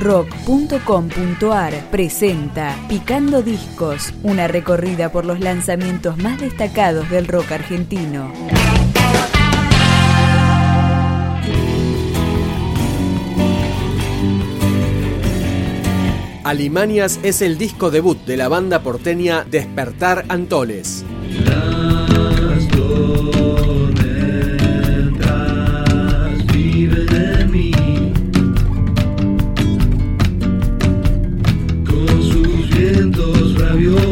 rock.com.ar presenta Picando Discos, una recorrida por los lanzamientos más destacados del rock argentino. Alimanias es el disco debut de la banda porteña Despertar Antoles. Vientos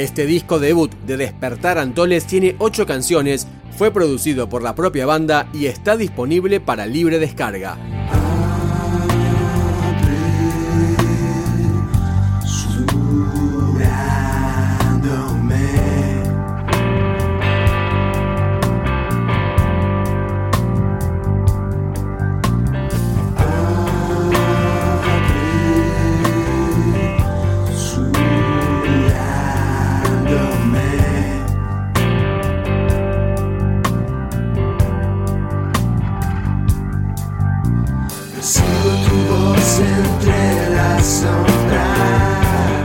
Este disco debut de Despertar Antoles tiene 8 canciones, fue producido por la propia banda y está disponible para libre descarga. entre las sombras.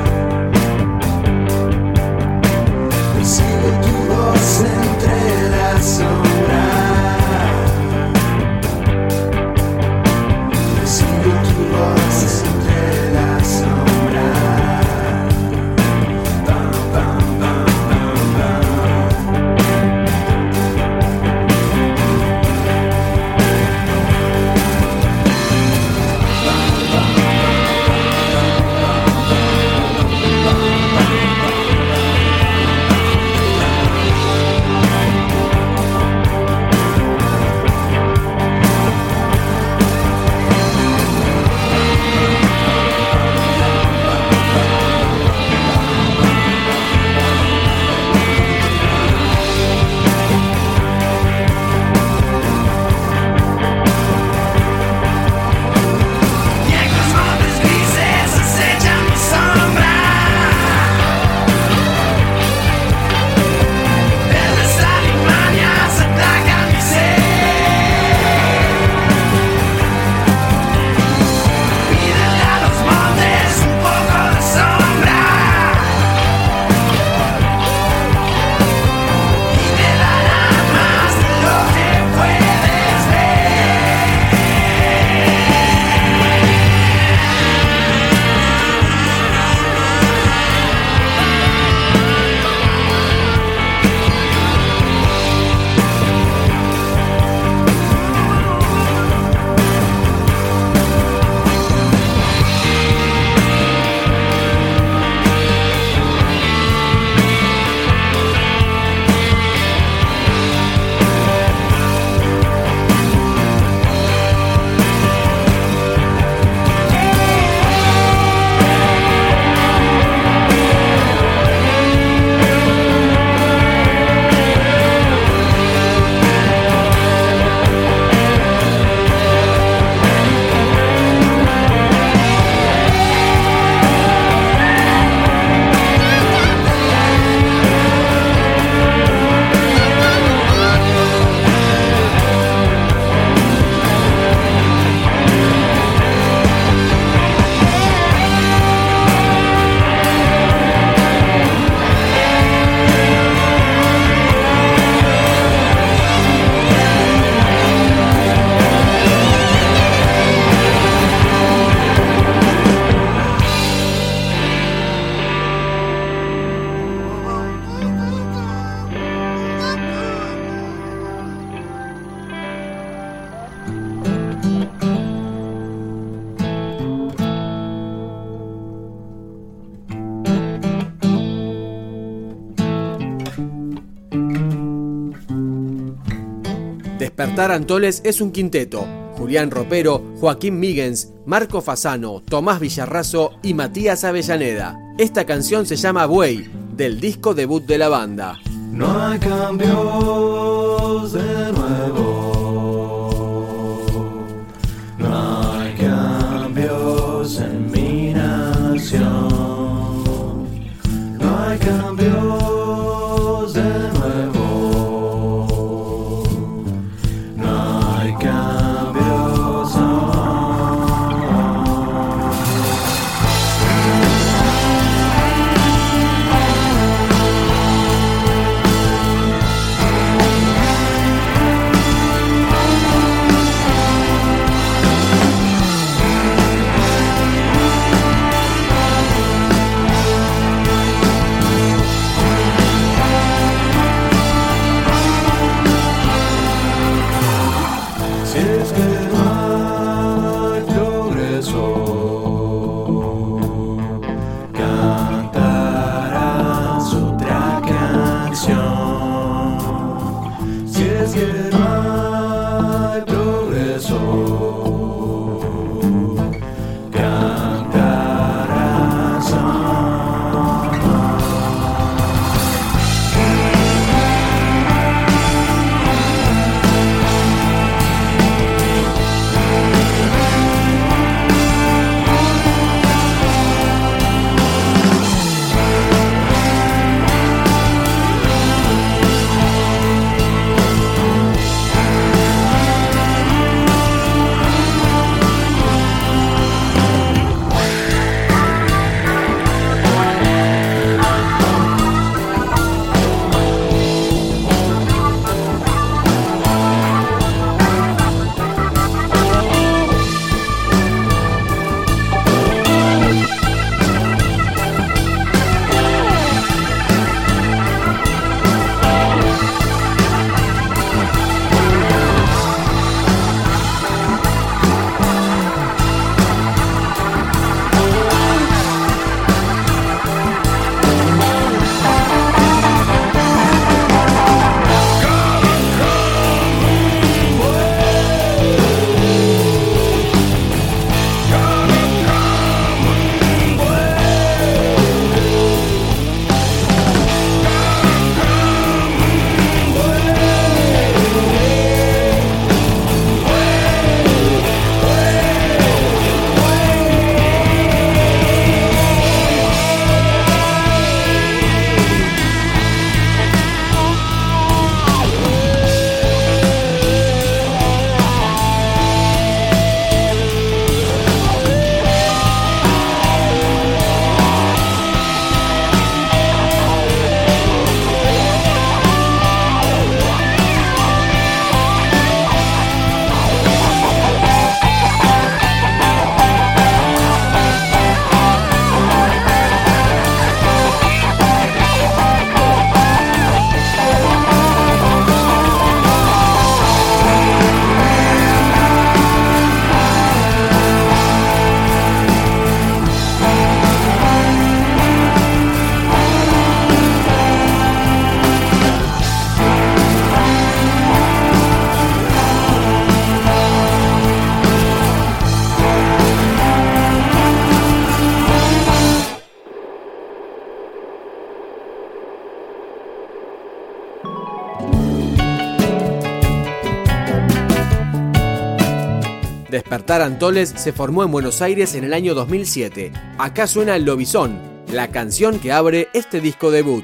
Despertar Antoles es un quinteto. Julián Ropero, Joaquín Migens, Marco Fasano, Tomás Villarrazo y Matías Avellaneda. Esta canción se llama Buey, del disco debut de la banda. No hay cambios de nuevo. Despertar Antoles se formó en Buenos Aires en el año 2007. Acá suena Lobizón, la canción que abre este disco debut.